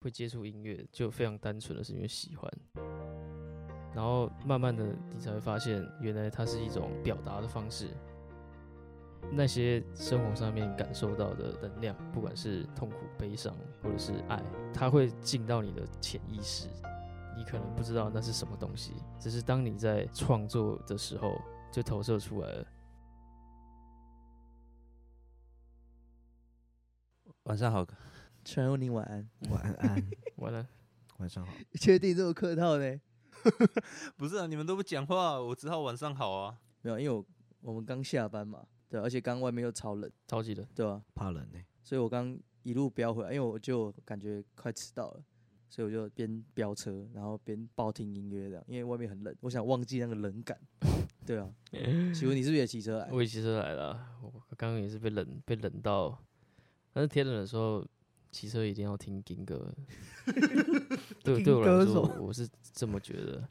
会接触音乐，就非常单纯的是因为喜欢。然后慢慢的，你才会发现，原来它是一种表达的方式。那些生活上面感受到的能量，不管是痛苦、悲伤，或者是爱，它会进到你的潜意识。你可能不知道那是什么东西，只是当你在创作的时候，就投射出来了。晚上好，陈佑宁晚安，晚安，完了，晚上好。确定这么客套呢？不是啊，你们都不讲话，我只好晚上好啊。没有，因为我我们刚下班嘛，对，而且刚外面又超冷，超级冷，对吧？怕冷呢、所以我刚一路飙回来，因为我就感觉快迟到了，所以我就边飙车，然后边暴听音乐这样，因为外面很冷，我想忘记那个冷感。对啊，请问你是不是也骑车来？我也骑车来了啊，我刚刚也是被冷被冷到，但是天冷的时候骑车一定要听金歌。对，对我来说，我是这么觉得，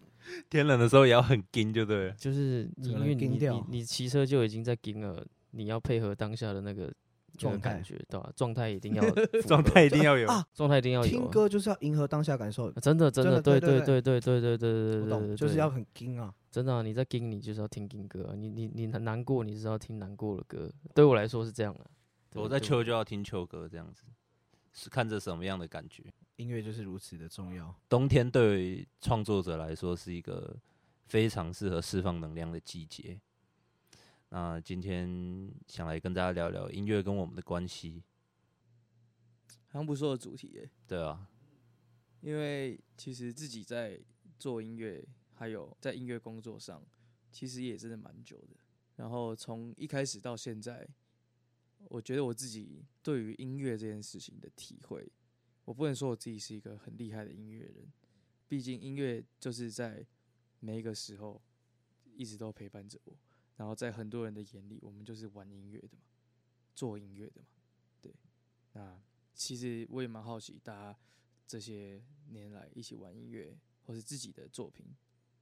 天冷的时候也要很金，就对了。就是因为你你你骑车就已经在金了，你要配合当下的那个那个状态感觉，对吧？状态一定要 状态一定要有。啊状态一定要有听啊，歌就是要迎合当下感受，啊真的真的对对对对对对对对对对对，懂，就是要很金啊。真的啊、你在听，你就是要听听歌啊、你你你很难过，你是要听难过的歌。对我来说是这样的、对我在秋就要听秋歌，这样子是看着什么样的感觉。音乐就是如此的重要。冬天对于创作者来说是一个非常适合释放能量的季节。那今天想来跟大家聊聊音乐跟我们的关系。好像不错的主题耶，对啊，因为其实自己在做音乐，还有在音乐工作上，其实也真的蛮久的。然后从一开始到现在，我觉得我自己对于音乐这件事情的体会，我不能说我自己是一个很厉害的音乐人，毕竟音乐就是在每一个时候一直都陪伴着我。然后在很多人的眼里，我们就是玩音乐的嘛，做音乐的嘛，对。那其实我也蛮好奇，大家这些年来一起玩音乐，或是自己的作品，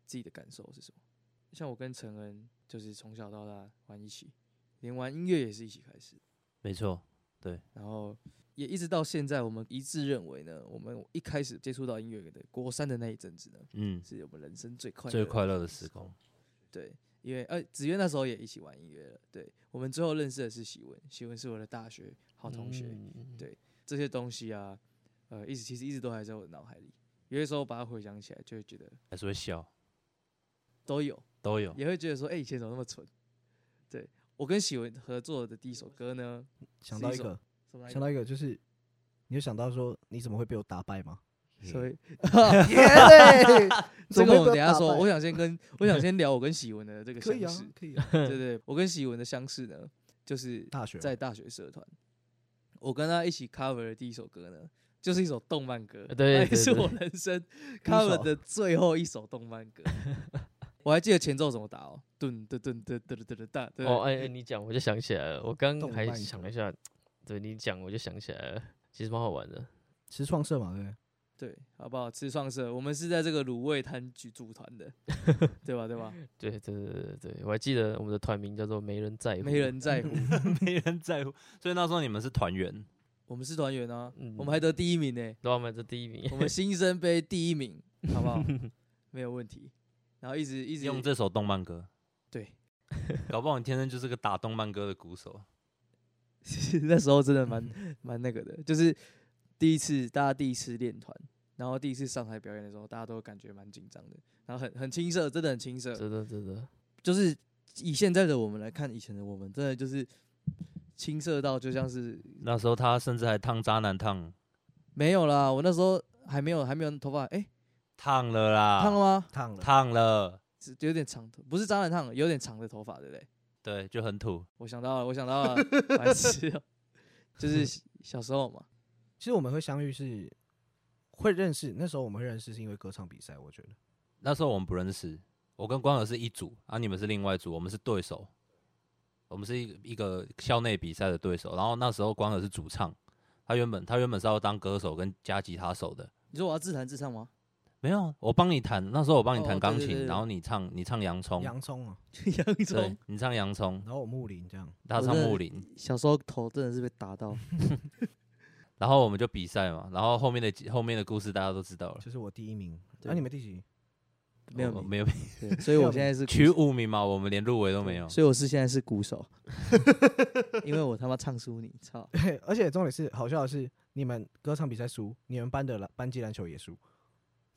自己的感受是什么？像我跟陈恩，就是从小到大玩一起，连玩音乐也是一起开始，没错，对然后也一直到现在，我们一致认为呢，我们一开始接触到音乐的国三的那一阵子呢，嗯，是我们人生最快最快乐乐的时光。对，因为呃，子渊那时候也一起玩音乐了。对我们最后认识的是喜文，喜文是我的大学好同学。嗯对这些东西啊，呃，一直其实一直都还在我的脑海里。有些时候把它回想起来，就会觉得还是会笑，都有，都有。也会觉得说，哎、以前怎么那么蠢？对我跟喜文合作的第一首歌呢，想到一个，想到一个，就是你有想到说你怎么会被我打败吗？所以 对，这个我们等一下说。我想先跟我想先聊我跟喜文的这个可以啊相识。，可以啊。对 对，我跟喜文的相识呢，就是大学在大学社团，我跟他一起 cover 的第一首歌呢，就是一首动漫歌，呃对是我人生 cover 首的最后一首动漫歌。我还记得前奏怎么打哦，噔噔噔噔噔噔噔。哦，哎哎，你讲我就想起来了，我刚还想一下，对你讲我就想起来了，其实蛮好玩的，吃创社嘛，对对，好不好？吃创社，我们是在这个卤味摊举组团的，对吧？对吧？对对对对对，我还记得我们的团名叫做没人在乎，没人在乎，没人在乎，所以那时候你们是团员。我们是团员啊，我们还得第一名呢、欸，对，我们得第一名，我们新生杯第一名，好不好？没有问题。然后一直一直用这首动漫歌，对，搞不好你天生就是个打动漫歌的鼓手。那时候真的蛮蛮那个的，就是第一次大家第一次练团，然后第一次上台表演的时候，大家都感觉蛮紧张的，然后很很青涩，真的很青涩。真的真的，就是以现在的我们来看，以前的我们真的就是青涩到就像是那时候他甚至还烫渣男烫，没有啦，我那时候还没有还没有头发，哎、烫了啦，烫了吗？烫了，烫了，是有点长头，不是渣男烫，有点长的头发，对不对？对，就很土。我想到了，我想到了，白痴哦、就是小时候嘛，其实我们会相遇是会认识，那时候我们会认识是因为歌唱比赛，我觉得。那时候我们不认识，我跟光儿是一组，啊，你们是另外一组，我们是对手，我们是一个一个校内比赛的对手。然后那时候光儿是主唱，他原本他原本是要当歌手跟加吉他手的，你说我要自弹自唱吗？没有，我帮你弹，那时候我帮你哦弹钢琴，对对对。然后你唱你唱洋葱，洋葱啊，洋对葱，你唱洋葱，然后我木林这样，他唱木林，小时候头真的是被打到，然后我们就比赛嘛，然后后面的后面的故事大家都知道了。就是我第一名，对。那你们第几？没有没有对，所以我现在是鼓取五名嘛，我们连入围都没有。所以我是现在是鼓手，因为我他妈唱输你，操！对，而且重点是好笑的是，你们歌唱比赛输，你们班的篮班级篮球也输，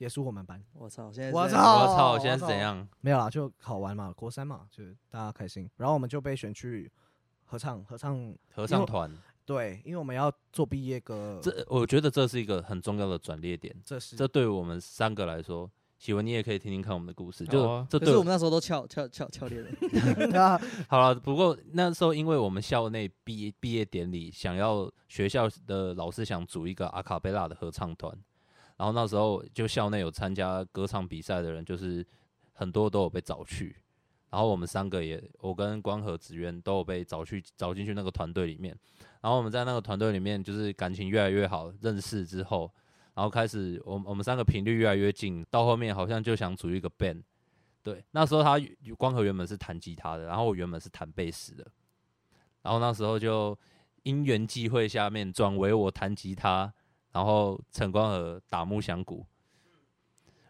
也输我们班。我操！现在我是操我操，我现在是怎样？没有啦，就好玩嘛，国三嘛，就是大家开心。然后我们就被选去合唱，合唱合唱团，对，因为我们要做毕业歌，这我觉得这是一个很重要的转捩点。这是这对我们三个来说，喜文你也可以听听看我们的故事。就这对可是我们那时候都翘翘翘翘练了，啊，好了，不过那时候因为我们校内毕业毕业典礼，想要学校的老师想组一个阿卡贝拉的合唱团，然后那时候就校内有参加歌唱比赛的人，就是很多都有被找去，然后我们三个也，我跟光和子渊都有被找去找进去那个团队里面，然后我们在那个团队里面就是感情越来越好，认识之后，然后开始我们我们三个频率越来越近，到后面好像就想组一个 band。对，那时候他光和原本是弹吉他的，然后我原本是弹贝斯的，然后那时候就因缘际会下面转为我弹吉他，然后陈光和打木响鼓。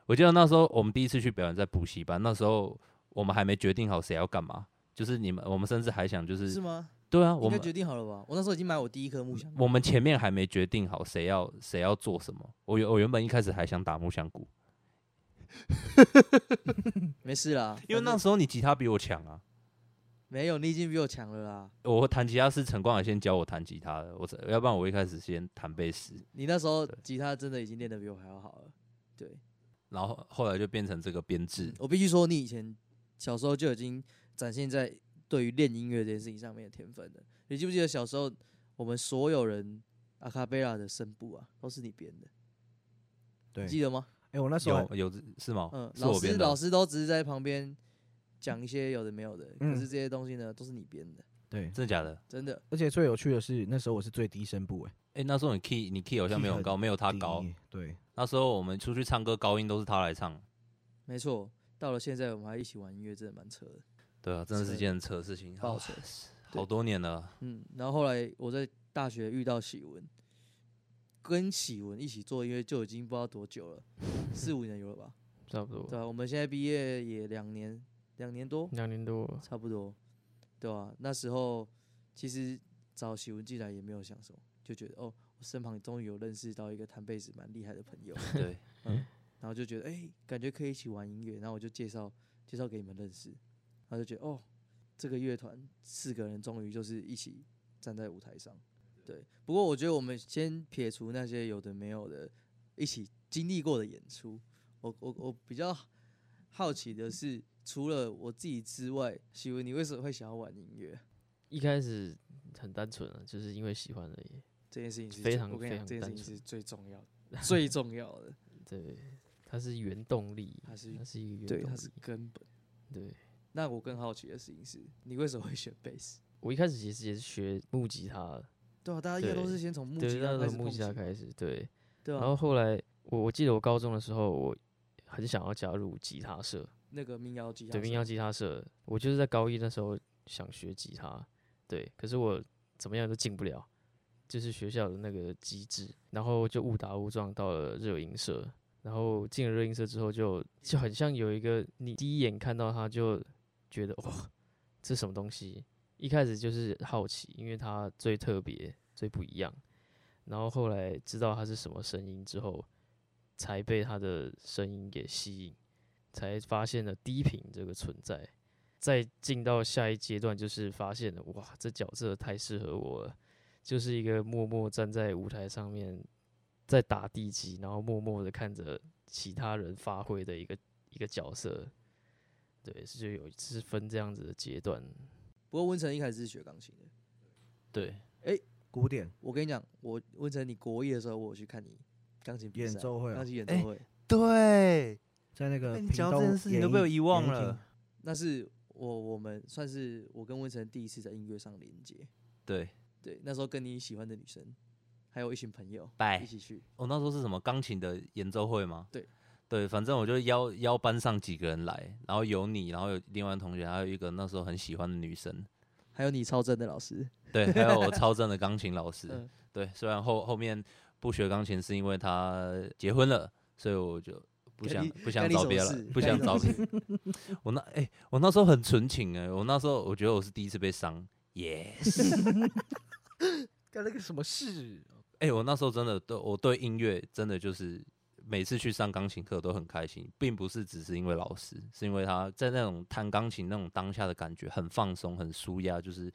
我记得那时候我们第一次去表演在补习班，那时候我们还没决定好谁要干嘛，就是你们我们甚至还想就是是吗？对啊，我们决定好了吧？我那时候已经买我第一颗木箱，我们前面还没决定好谁要谁要做什么。我原我原本一开始还想打木响鼓，没事啦，因为那时候你吉他比我强啊。没有，你已经比我强了啦。我弹吉他是陈光海先教我弹吉他的，我才要不然我一开始先弹贝斯，你那时候吉他真的已经练得比我还要好了。对，然后后来就变成这个编制。我必须说，你以前小时候就已经展现在对于练音乐这件事情上面的天分了。你记不记得小时候我们所有人阿卡贝拉的声部啊，都是你编的，对你，记得吗？哎、我那时候有有是吗？嗯，老师老师都只是在旁边讲一些有的没有的，嗯可是这些东西呢都是你编的，对，真的假的？真的。而且最有趣的是，那时候我是最低声部、哎，哎、那时候你 key 你 key 好像没有很高，没有他低高。对，那时候我们出去唱歌，高音都是他来唱。没错，到了现在我们还一起玩音乐，真的蛮扯的，对啊，真的是扯件很扯的事情，好扯。好多年了。嗯，然后后来我在大学遇到喜文，跟喜文一起做音乐就已经不知道多久了，四五年有了吧？差不多对啊，我们现在毕业也两年，两年多，两年多，差不多，对啊，那时候其实找喜文进来也没有想什么，就觉得哦，我身旁终于有认识到一个弹贝斯蛮厉害的朋友，对，嗯然后就觉得哎、感觉可以一起玩音乐，然后我就介绍介绍给你们认识，然后就觉得哦，这个乐团四个人终于就是一起站在舞台上。对，不过我觉得我们先撇除那些有的没有的，一起经历过的演出，我我我比较好奇的是，除了我自己之外，喜文你为什么会想要玩音乐？一开始很单纯啊，就是因为喜欢而已。这件事情是非常非最我跟你讲，常单纯这件事情是最重要的，最重要的，对，它是原动力，它是它是一个原对，动它是。根本。对那我更好奇的事情是，你为什么会选贝斯？我一开始其实也是学木吉他的，对啊，大家应该都是先从木，吉他木吉他开始，对。对啊，然后后来我我记得我高中的时候，我很想要加入吉他社，那个民谣吉他对，社，民谣吉他社，我就是在高一那时候想学吉他，对，可是我怎么样都进不了，就是学校的那个机制，然后就误打误撞到了热音社，然后进了热音社之后就就很像有一个你第一眼看到他就觉得哇，这什么东西？一开始就是好奇，因为它最特别、最不一样，然后后来知道它是什么声音之后，才被它的声音给吸引。才发现了低频这个存在。再进到下一阶段，就是发现了哇，这角色太适合我了，就是一个默默站在舞台上面，在打地基，然后默默的看着其他人发挥的一个一个角色。对，是就有是分这样子的阶段。不过温成一开始是学钢琴的。对，哎古典我跟你讲，我温成你国一的时候，我有去看你钢琴演奏会啊钢琴演奏哎会，对，在那个哎你屏东讲到这件事情都被我遗忘了。那是我我们算是我跟温晨第一次在音乐上连接。对，对，那时候跟你喜欢的女生，还有一群朋友拜一起去。我、那时候是什么钢琴的演奏会吗？对，对，反正我就邀邀班上几个人来，然后有你，然后有另外同学，还有一个那时候很喜欢的女生，还还有你超正的老师，对，还有我超正的钢琴老师。嗯对，虽然后后面不学钢琴是因为他结婚了，所以我就不想不想找别事人，不想找别。我那哎、我那时候很纯情哎、我那时候我觉得我是第一次被伤，yes。干了个什么事？哎、我那时候真的对我对音乐真的就是每次去上钢琴课都很开心，并不是只是因为老师，是因为他在那种弹钢琴那种当下的感觉很放松、很舒压，就是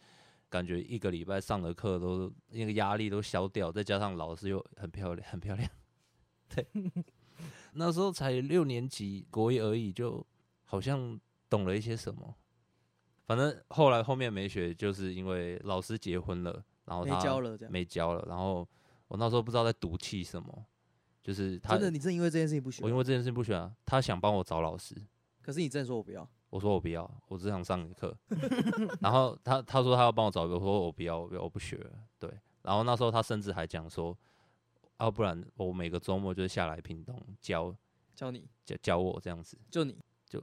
感觉一个礼拜上的课都那个压力都消掉，再加上老师又很漂亮、很漂亮，对，那时候才六年级国一而已，就好像懂了一些什么。反正后来后面没学，就是因为老师结婚了，然后没他教了。没教了，然后我那时候不知道在赌气什么，就是他真的，你真因为这件事情不学我？因为这件事情不喜欢，他想帮我找老师，可是你真的说我不要，我说我不要，我只想上你课，然后他他说他要帮我找一个，我说我不要，我不要，我不学了，对，然后那时候他甚至还讲说，要、不然我每个周末就是下来屏东教教你，教教我这样子，就你就，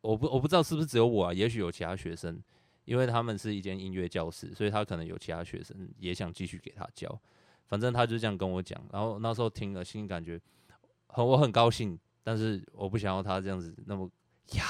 我不我不知道是不是只有我啊，也许有其他学生，因为他们是一间音乐教室，所以他可能有其他学生也想继续给他教。反正他就这样跟我讲，然后那时候听了，心里感觉很我很高兴，但是我不想要他这样子那么呀，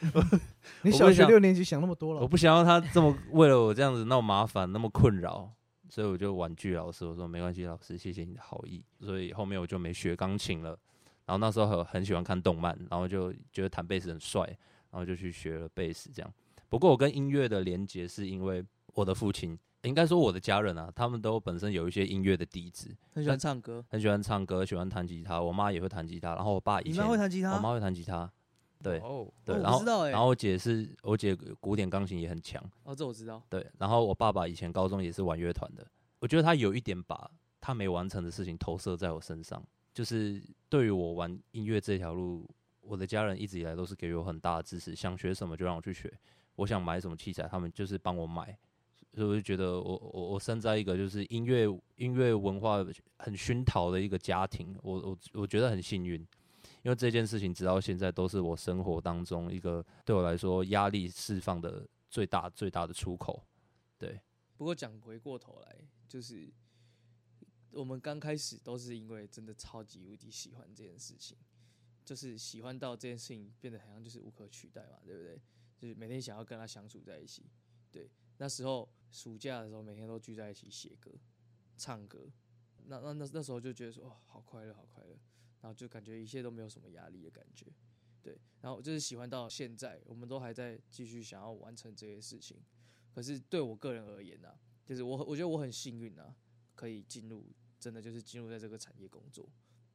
你小学六年级想那么多了？我不想要他这么为了我这样子那么麻烦那么困扰，所以我就婉拒老师，我说没关系，老师谢谢你的好意。所以后面我就没学钢琴了。然后那时候很很喜欢看动漫，然后就觉得弹贝斯很帅，然后就去学了贝斯这样。不过我跟音乐的连接是因为我的父亲，应该说我的家人啊，他们都本身有一些音乐的底子，很喜欢唱歌。很喜欢唱歌，喜欢弹吉他。我妈也会弹吉他，然后我爸以你前妈会弹吉他？我妈会弹吉他，对哦，对，哦然后我不知道欸然后我姐是我姐古典钢琴也很强。哦，这我知道。对，然后我爸爸以前高中也是玩乐团的，我觉得他有一点把他没完成的事情投射在我身上，就是对于我玩音乐这条路，我的家人一直以来都是给予我很大的支持，想学什么就让我去学，我想买什么器材，他们就是帮我买，所以我就觉得我我我生在一个就是音乐音乐文化很熏陶的一个家庭，我我我觉得很幸运。因为这件事情直到现在都是我生活当中一个对我来说压力释放的最大最大的出口。对，不过讲回过头来，就是我们刚开始都是因为真的超级无敌喜欢这件事情，就是喜欢到这件事情变得好像就是无可取代嘛，对不对？就是每天想要跟他相处在一起。对，那时候暑假的时候，每天都聚在一起写歌、唱歌，那那那那时候就觉得说，哦，好快乐，好快乐，然后就感觉一切都没有什么压力的感觉。对，然后就是喜欢到现在，我们都还在继续想要完成这些事情。可是对我个人而言呢、就是我我觉得我很幸运啊，可以进入真的就是进入在这个产业工作，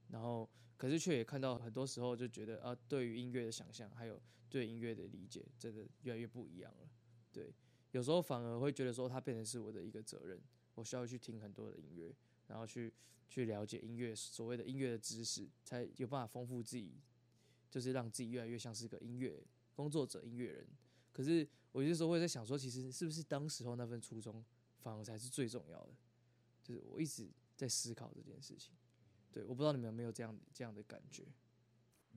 然后可是却也看到很多时候就觉得啊，对于音乐的想象还有对音乐的理解，真的越来越不一样了。对，有时候反而会觉得说它变成是我的一个责任，我需要去听很多的音乐，然后去去了解音乐所谓的音乐的知识，才有办法丰富自己，就是让自己越来越像是个音乐工作者、音乐人。可是我有些时候会在想说，其实是不是当时候那份初衷反而才是最重要的？就是我一直在思考这件事情。对，我不知道你们有没有这样这样的感觉？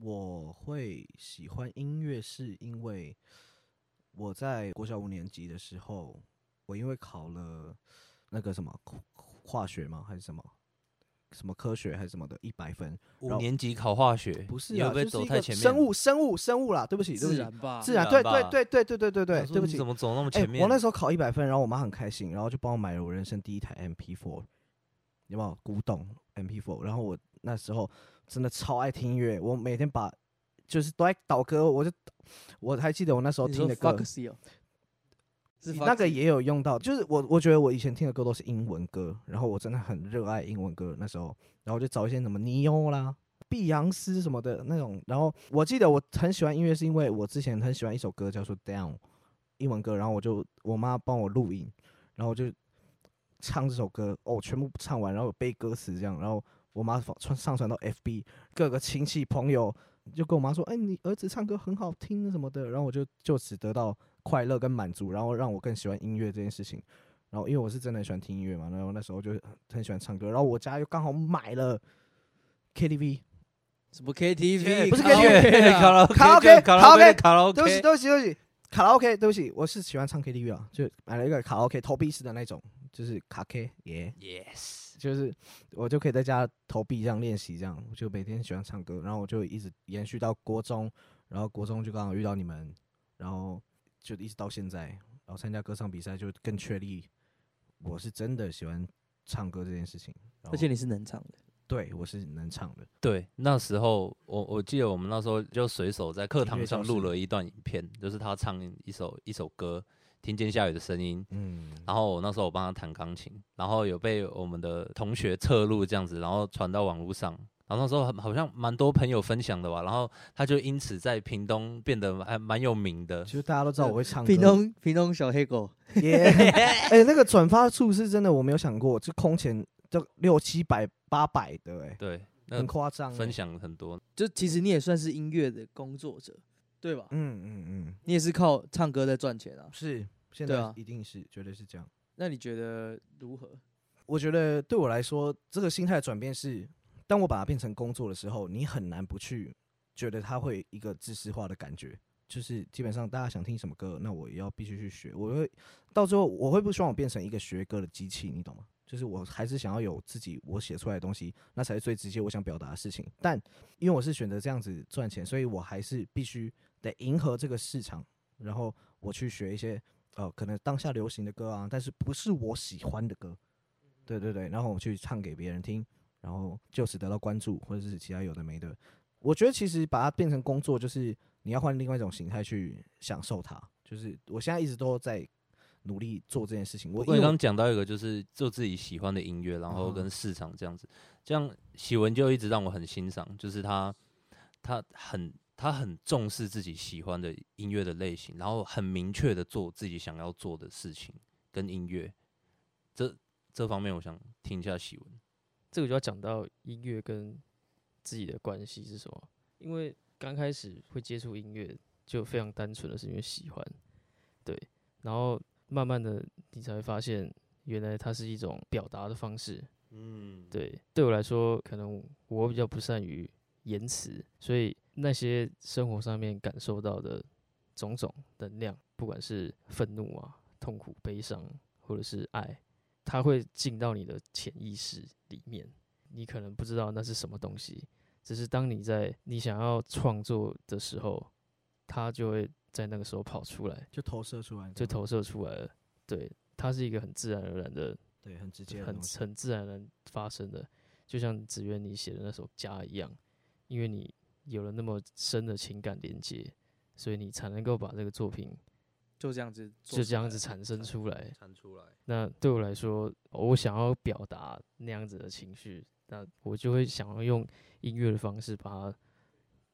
我会喜欢音乐，是因为我在国小五年级的时候，我因为考了那个什么化学吗？还是什么什么科学还是什么的，一百分。五年级考化学，不是啊，你会不会就是走太前面？生物，生物，生物啦，对不起，对不起，自然吧，自然，对对对对对对对对对，不起。怎么走那么哎、前面？我那时候考一百分，然后我妈很开心，然后就帮我买了我人生第一台 MP4，有没有古董 MP4？然后我那时候真的超爱听音乐，我每天把就是都在倒歌，我就我还记得我那时候听的歌那个也有用到，就是我我觉得我以前听的歌都是英文歌，然后我真的很热爱英文歌那时候，然后我就找一些什么尼欧啦、碧昂斯什么的那种，然后我记得我很喜欢音乐，是因为我之前很喜欢一首歌叫做《Down》英文歌，然后我就我妈帮我录音，然后我就唱这首歌，哦，全部唱完，然后有背歌词这样，然后我妈放传上传到 FB，各个亲戚朋友就跟我妈说，哎、你儿子唱歌很好听什么的，然后我就就此得到快乐跟满足，然后让我更喜欢音乐这件事情。然后因为我是真的很喜欢听音乐嘛，然后那时候就很喜欢唱歌，然后我家又刚好买了 KTV，什么 KTV 不是 KTV 啊卡拉 OK，卡拉 OK 卡拉 OK，卡拉 OK，对不起对不起对不起。卡拉 OK，对不起，我是喜欢唱 KTV 啊，就买了一个卡拉 OK 投币式的那种，就是卡 K 耶、Yes，就是我就可以在家投币这样练习，这样我就每天喜欢唱歌，然后我就一直延续到国中，然后国中就刚好遇到你们，然后就一直到现在，然后参加歌唱比赛就更确立我是真的喜欢唱歌这件事情，而且你是能唱的，对我是能唱的，对，那时候我我记得我们那时候就随手在课堂上录了一段影片，就是他唱一首一首歌，听见下雨的声音，嗯，然后我那时候我帮他弹钢琴，然后有被我们的同学侧录这样子，然后传到网络上，然后那时候好像蛮多朋友分享的吧，然后他就因此在屏东变得还蛮有名的其。实大家都知道我会唱歌，屏东屏东小黑狗，耶，哎，那个转发数是真的，我没有想过，就空前就六七百、八百的，哎，对，那很夸张欸，分享很多，就其实你也算是音乐的工作者，对吧？嗯嗯嗯，你也是靠唱歌在赚钱啊。是，现在一定是，绝对是这样。那你觉得如何？我觉得对我来说，这个心态的转变是，当我把它变成工作的时候，你很难不去觉得它会一个知识化的感觉。就是基本上大家想听什么歌，那我也要必须去学。我会到最后，我会不希望我变成一个学歌的机器，你懂吗？就是我还是想要有自己我写出来的东西，那才是最直接我想表达的事情。但因为我是选择这样子赚钱，所以我还是必须得迎合这个市场，然后我去学一些呃可能当下流行的歌啊，但是不是我喜欢的歌。对对对，然后我去唱给别人听，然后就此得到关注，或者是其他有的没的。我觉得其实把它变成工作，就是你要换另外一种形态去享受它。就是我现在一直都在努力做这件事情。我刚刚讲到一个，就是做自己喜欢的音乐，然后嗯跟市场这样子，这样喜文就一直让我很欣赏，就是他他很他很重视自己喜欢的音乐的类型，然后很明确的做自己想要做的事情跟音乐，这这方面我想听一下喜文。这个就要讲到音乐跟自己的关系是什么。因为刚开始会接触音乐，就非常单纯的是因为喜欢，对，然后慢慢的你才会发现，原来它是一种表达的方式。嗯，对，对我来说，可能我比较不善于言辞，所以那些生活上面感受到的种种能量，不管是愤怒啊、痛苦、悲伤，或者是爱，它会进到你的潜意识里面。你可能不知道那是什么东西，只是当你在你想要创作的时候，它就会在那个时候跑出来，就投射出来，就投射出来了。对，它是一个很自然而然的对很直接很。很自然而然发生的，就像子渊你写的那首《家》一样，因为你有了那么深的情感连接，所以你才能够把这个作品就这样子就这样子产生出来。产出来。那对我来说，我想要表达那样子的情绪，那我就会想要用音乐的方式把它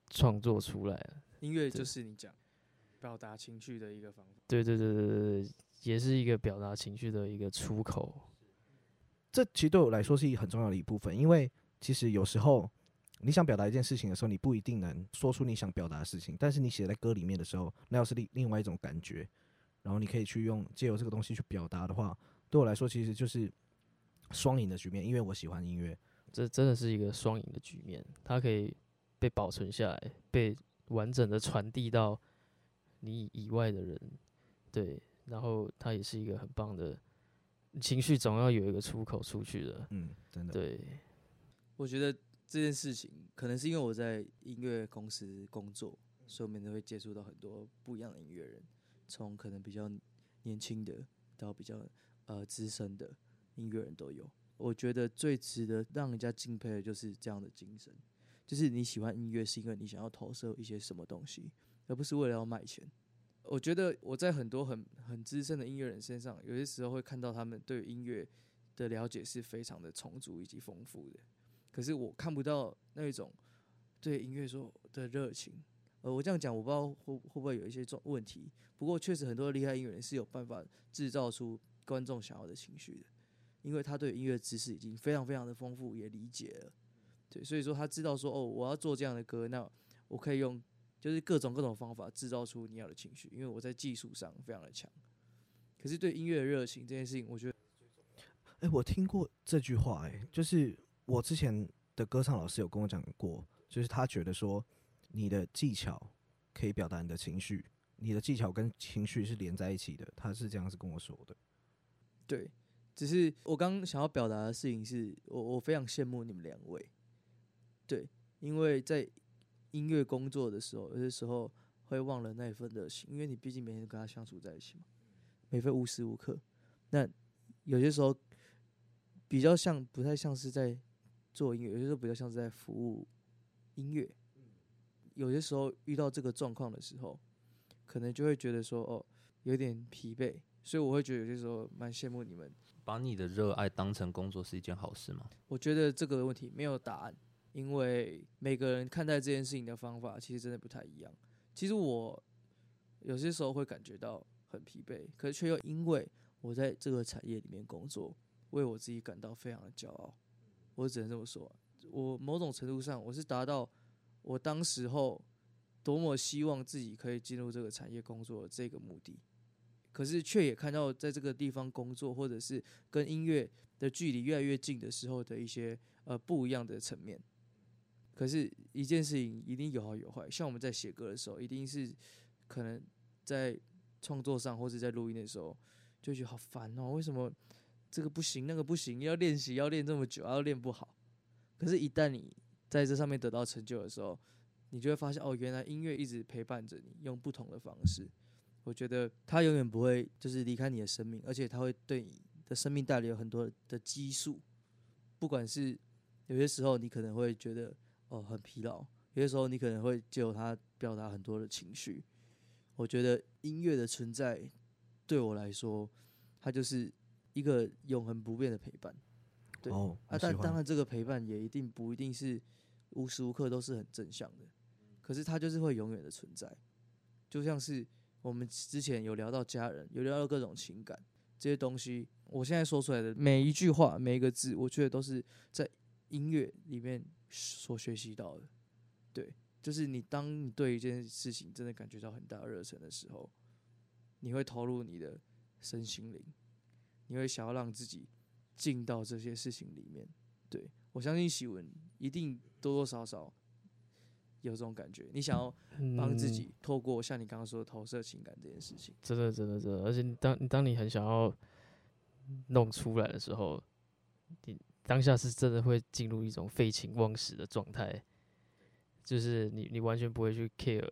创作出来。音乐就是你讲表达情绪的一个方法。对对对对对对，也是一个表达情绪的一个出口。这其实对我来说是一个很重要的一部分，因为其实有时候你想表达一件事情的时候，你不一定能说出你想表达的事情，但是你写在歌里面的时候，那又是另另外一种感觉，然后你可以去用借由这个东西去表达的话，对我来说其实就是双赢的局面，因为我喜欢音乐，这真的是一个双赢的局面，它可以被保存下来，被完整的传递到你以外的人，对，然后它也是一个很棒的情绪，总要有一个出口出去的，嗯，真的，对，我觉得这件事情可能是因为我在音乐公司工作，所以我们都会接触到很多不一样的音乐人，从可能比较年轻的到比较呃资深的音乐人都有。我觉得最值得让人家敬佩的就是这样的精神，就是你喜欢音乐是因为你想要投射一些什么东西，而不是为了要卖钱。我觉得我在很多很很资深的音乐人身上，有些时候会看到他们对音乐的了解是非常的充足以及丰富的。可是我看不到那一种对音乐说的热情。呃，我这样讲，我不知道会会不会有一些状问题。不过确实很多厉害音乐人是有办法制造出观众想要的情绪的，因为他对音乐知识已经非常非常的丰富，也理解了。对，所以说他知道说，哦，我要做这样的歌，那我可以用就是各种各种方法制造出你要的情绪，因为我在技术上非常的强。可是对音乐的热情这件事情，我觉得哎、我听过这句话、哎，就是我之前的歌唱老师有跟我讲过，就是他觉得说你的技巧可以表达你的情绪，你的技巧跟情绪是连在一起的，他是这样子跟我说的。对，只是我刚刚想要表达的事情是，我我非常羡慕你们两位，对，因为在音乐工作的时候，有些时候会忘了那一份热情，因为你毕竟每天跟他相处在一起嘛，每分无时无刻。那有些时候比较像，不太像是在做音乐，有些时候比较像是在服务音乐。有些时候遇到这个状况的时候，可能就会觉得说，哦，有点疲惫，所以我会觉得有些时候蛮羡慕你们。把你的热爱当成工作是一件好事吗？我觉得这个问题没有答案，因为每个人看待这件事情的方法其实真的不太一样。其实我有些时候会感觉到很疲惫，可是却又因为我在这个产业里面工作，为我自己感到非常的骄傲。我只能这么说，我某种程度上我是达到我当时候多么希望自己可以进入这个产业工作这个目的。可是却也看到在这个地方工作，或者是跟音乐的距离越来越近的时候的一些呃不一样的层面。可是，一件事情一定有好有坏。像我们在写歌的时候，一定是可能在创作上，或者在录音的时候，就觉得好烦哦，为什么这个不行，那个不行？要练习，要练这么久，要练不好。可是，一旦你在这上面得到成就的时候，你就会发现，哦，原来音乐一直陪伴着你，用不同的方式。我觉得它永远不会就是离开你的生命，而且它会对你的生命带来有很多的激素。不管是有些时候你可能会觉得哦很疲劳，有些时候你可能会借由它表达很多的情绪。我觉得音乐的存在对我来说，它就是一个永恒不变的陪伴。对，哦，啊，但当然，然这个陪伴也一定不一定是无时无刻都是很正向的，可是它就是会永远的存在，就像是。我们之前有聊到家人，有聊到各种情感这些东西。我现在说出来的每一句话、每一个字，我觉得都是在音乐里面所学习到的。对，就是你当你对一件事情真的感觉到很大热忱的时候，你会投入你的身心灵，你会想要让自己进到这些事情里面。对我相信喜文一定多多少少。有这种感觉，你想要帮自嗯己透过像你刚刚说的投射情感这件事情，真的，真的，真的，而且你当你当你很想要弄出来的时候，你当下是真的会进入一种废寝忘食的状态，就是你你完全不会去 care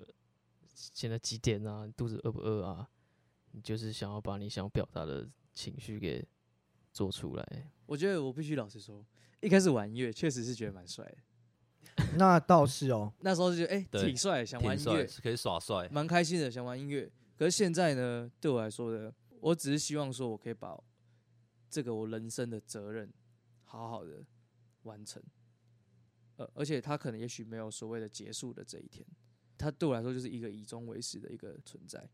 现在几点啊，肚子饿不饿啊，你就是想要把你想表达的情绪给做出来。我觉得我必须老实说，一开始玩音乐确实是觉得蛮帅的，那倒是哦，那时候就觉得哎对挺帅，想玩挺帅，音乐，是可以耍帅。蛮开心的，想玩音乐。可是现在呢，对我来说的，我只是希望说我可以把这个我人生的责任好好的完成，呃，而且他可能也许没有所谓的结束的这一天，他对我来说就是一个以终为始的一个存在。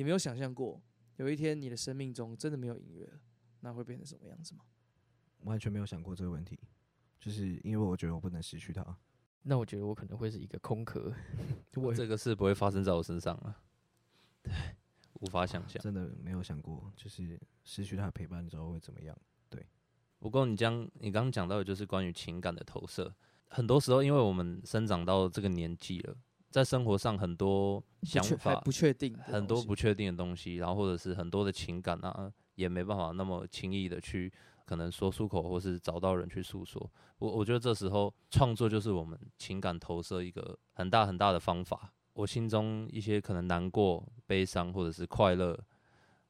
你没有想象过有一天你的生命中真的没有音乐了，那会变成什么样子吗？完全没有想过这个问题，就是因为我觉得我不能失去它。那我觉得我可能会是一个空壳，我这个事不会发生在我身上了，对，无法想象。真的没有想过，就是失去他的陪伴之后会怎么样。对不过你将你刚刚讲到的就是关于情感的投射，很多时候因为我们生长到这个年纪了，在生活上很多想法不确定很多不确定的东西，然后或者是很多的情感啊，也没办法那么轻易的去可能说出口，或是找到人去诉说。我我觉得这时候创作就是我们情感投射一个很大很大的方法。我心中一些可能难过、悲伤或者是快乐，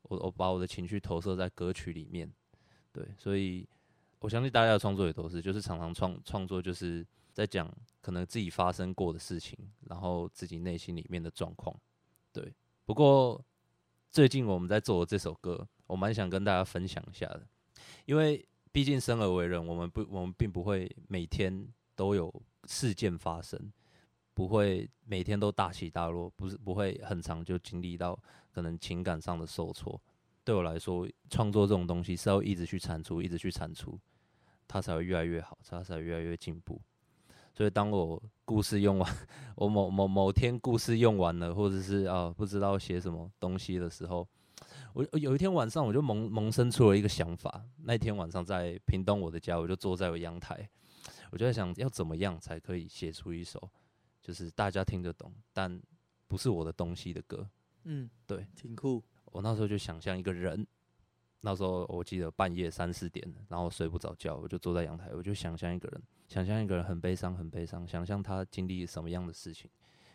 我我把我的情绪投射在歌曲里面。对，所以我相信大家的创作也都是，就是常常创创作就是在讲可能自己发生过的事情，然后自己内心里面的状况。对，不过最近我们在做的这首歌，我蛮想跟大家分享一下的，因为毕竟生而为人，我们不我们并不会每天都有事件发生，不会每天都大起大落，不是不会很长就经历到可能情感上的受挫。对我来说，创作这种东西是要一直去产出，一直去产出，它才会越来越好，它才会越来越进步。所以当我故事用完，我某某某天故事用完了，或者是啊不知道写什么东西的时候，我我有一天晚上我就萌萌生出了一个想法。那天晚上在屏东我的家，我就坐在我阳台，我就在想要怎么样才可以写出一首就是大家听得懂，但不是我的东西的歌。嗯，对，挺酷。我那时候就想象一个人，那时候我记得半夜三四点，然后睡不着觉，我就坐在阳台，我就想象一个人，想象一个人很悲伤，很悲伤，想象他经历什么样的事情，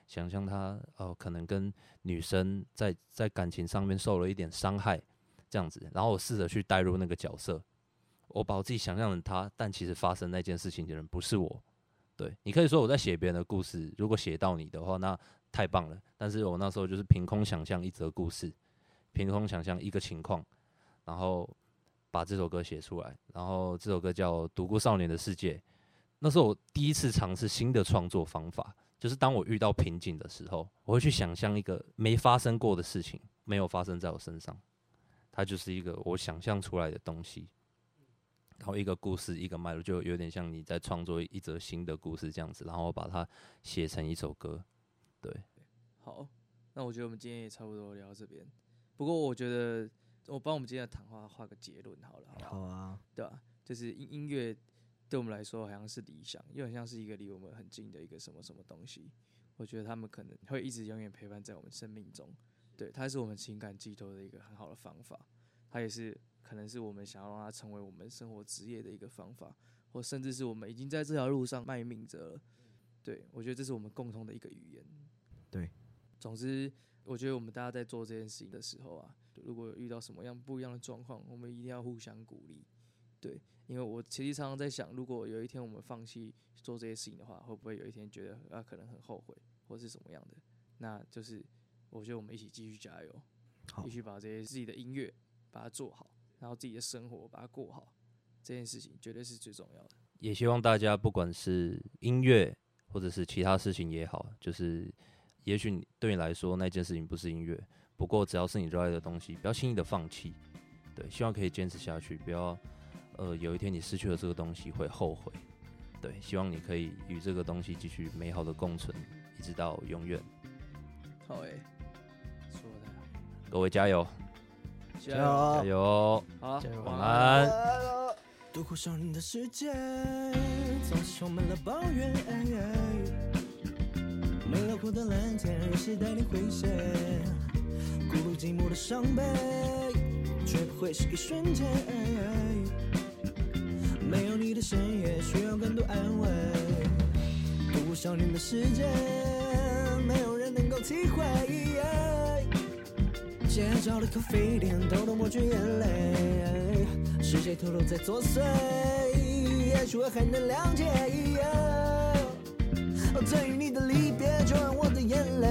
想象他呃可能跟女生在在感情上面受了一点伤害，这样子，然后我试着去带入那个角色，我把我自己想象成他，但其实发生那件事情的人不是我。对你可以说我在写别人的故事，如果写到你的话，那太棒了。但是我那时候就是凭空想象一则故事，凭空想象一个情况，然后把这首歌写出来。然后这首歌叫《独孤少年的世界》，那是我第一次尝试新的创作方法，就是当我遇到瓶颈的时候，我会去想象一个没发生过的事情，没有发生在我身上，它就是一个我想象出来的东西。然后一个故事，一个脉络，就有点像你在创作一则新的故事这样子，然后把它写成一首歌。对，好，那我觉得我们今天也差不多聊到这边。不过我觉得我帮我们今天的谈话画个结论好了，好不好？好啊，对吧、就是音音乐对我们来说好像是理想，又很像是一个离我们很近的一个什么什么东西。我觉得他们可能会一直永远陪伴在我们生命中，对，它是我们情感寄托的一个很好的方法，它也是可能是我们想要让它成为我们生活职业的一个方法，或甚至是我们已经在这条路上卖命着了。对我觉得这是我们共同的一个语言。对，总之，我觉得我们大家在做这件事情的时候啊，如果有遇到什么样不一样的状况，我们一定要互相鼓励。对，因为我其实常常在想，如果有一天我们放弃做这些事情的话，会不会有一天觉得啊可能很后悔，或是怎么样的？那就是我觉得我们一起继续加油，好一起把这些自己的音乐把它做好，然后自己的生活把它过好，这件事情绝对是最重要的。也希望大家不管是音乐或者是其他事情也好，就是也许对你来说那件事情不是音乐，不过只要是你热爱的东西，不要轻易的放弃。对，希望可以坚持下去，不要呃有一天你失去了这个东西会后悔。对，希望你可以与这个东西继续美好的共存，一直到永远。好诶、说的，各位加油，加油加油！好，加油晚晚安。独孤少年的世界总是充满了抱怨，没的蓝天，任谁带你回血？孤独寂寞的伤悲，却不会是一瞬间。没有你的深夜，需要更多安慰。独孤少年的世界，没有人能够体会。街角的咖啡店，偷偷抹去眼泪，是谁偷偷在作祟？也许我还能谅解。对于你的离别，就让我的眼泪